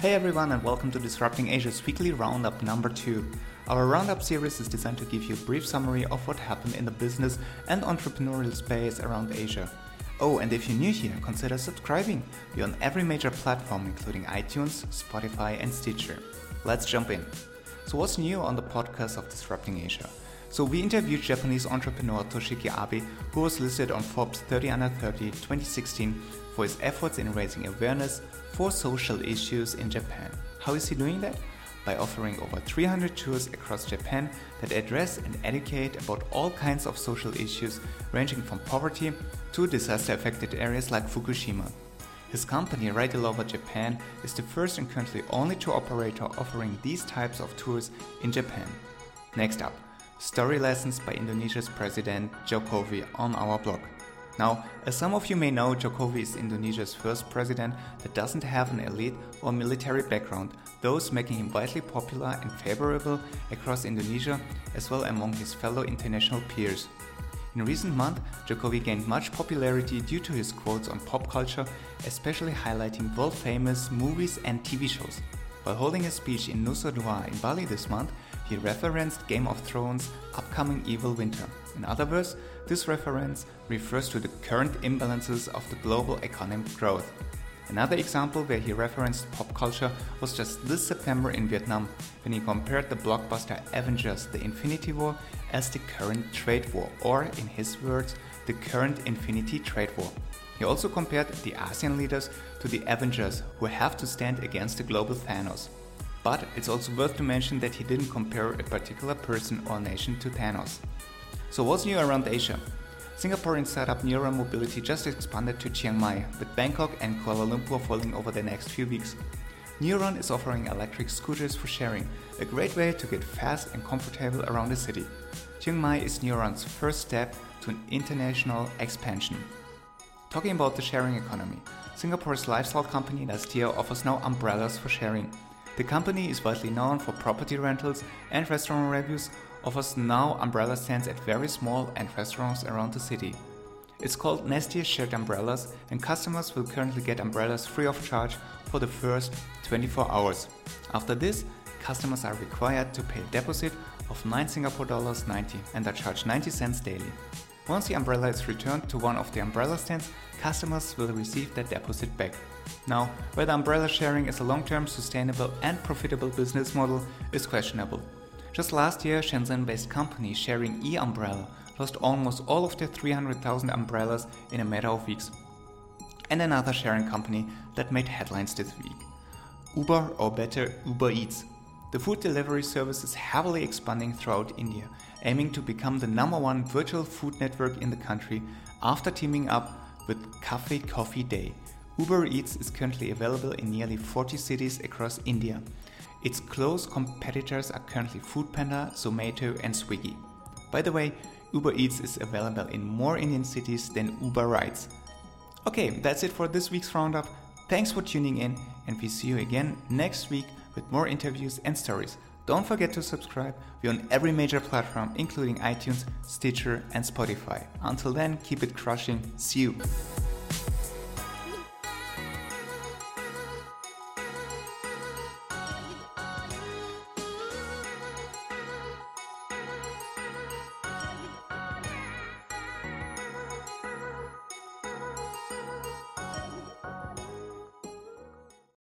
Hey everyone, and welcome to Disrupting Asia's weekly roundup number two. Our roundup series is designed to give you a brief summary of what happened in the business and entrepreneurial space around Asia. Oh, and if you're new here, consider subscribing. We're on every major platform, including iTunes, Spotify, and Stitcher. Let's jump in. So, what's new on the podcast of Disrupting Asia? So, we interviewed Japanese entrepreneur Toshiki Abe, who was listed on Forbes 30 Under 30 2016 for his efforts in raising awareness for social issues in Japan. How is he doing that? By offering over 300 tours across Japan that address and educate about all kinds of social issues ranging from poverty to disaster affected areas like Fukushima. His company, Ridilover Japan, is the first and currently only tour operator offering these types of tours in Japan. Next up, story lessons by Indonesia's President Jokowi on our blog. Now, as some of you may know, Jokowi is Indonesia's first president that doesn't have an elite or military background, thus making him widely popular and favorable across Indonesia as well among his fellow international peers. In recent months, Jokowi gained much popularity due to his quotes on pop culture, especially highlighting world famous movies and TV shows. While holding a speech in Nusa Dua in Bali this month, he referenced Game of Thrones' upcoming evil winter. In other words, this reference refers to the current imbalances of the global economic growth. Another example where he referenced pop culture was just this September in Vietnam when he compared the blockbuster Avengers The Infinity War as the current trade war, or in his words, the current Infinity Trade War. He also compared the ASEAN leaders to the Avengers who have to stand against the global Thanos. But it's also worth to mention that he didn't compare a particular person or nation to Thanos. So what's new around Asia? Singaporean startup Neuron Mobility just expanded to Chiang Mai, with Bangkok and Kuala Lumpur following over the next few weeks. Neuron is offering electric scooters for sharing, a great way to get fast and comfortable around the city. Chiang Mai is Neuron's first step to an international expansion. Talking about the sharing economy, Singapore's lifestyle company Nestia offers now umbrellas for sharing. The company is widely known for property rentals and restaurant reviews, offers now umbrella stands at very small and restaurants around the city. It's called Nestia Shared Umbrellas, and customers will currently get umbrellas free of charge for the first 24 hours. After this, customers are required to pay a deposit of 9 Singapore dollars 90 and are charged 90 cents daily. Once the umbrella is returned to one of the umbrella stands, customers will receive their deposit back. Now, whether umbrella sharing is a long term, sustainable, and profitable business model is questionable. Just last year, Shenzhen based company Sharing E Umbrella lost almost all of their 300,000 umbrellas in a matter of weeks. And another sharing company that made headlines this week Uber, or better, Uber Eats. The food delivery service is heavily expanding throughout India, aiming to become the number one virtual food network in the country after teaming up with Cafe Coffee Day, Uber Eats is currently available in nearly 40 cities across India. Its close competitors are currently Foodpanda, Zomato, and Swiggy. By the way, Uber Eats is available in more Indian cities than Uber Rides. Okay, that's it for this week's roundup. Thanks for tuning in, and we see you again next week with more interviews and stories. Don't forget to subscribe. We're on every major platform, including iTunes, Stitcher, and Spotify. Until then, keep it crushing. See you.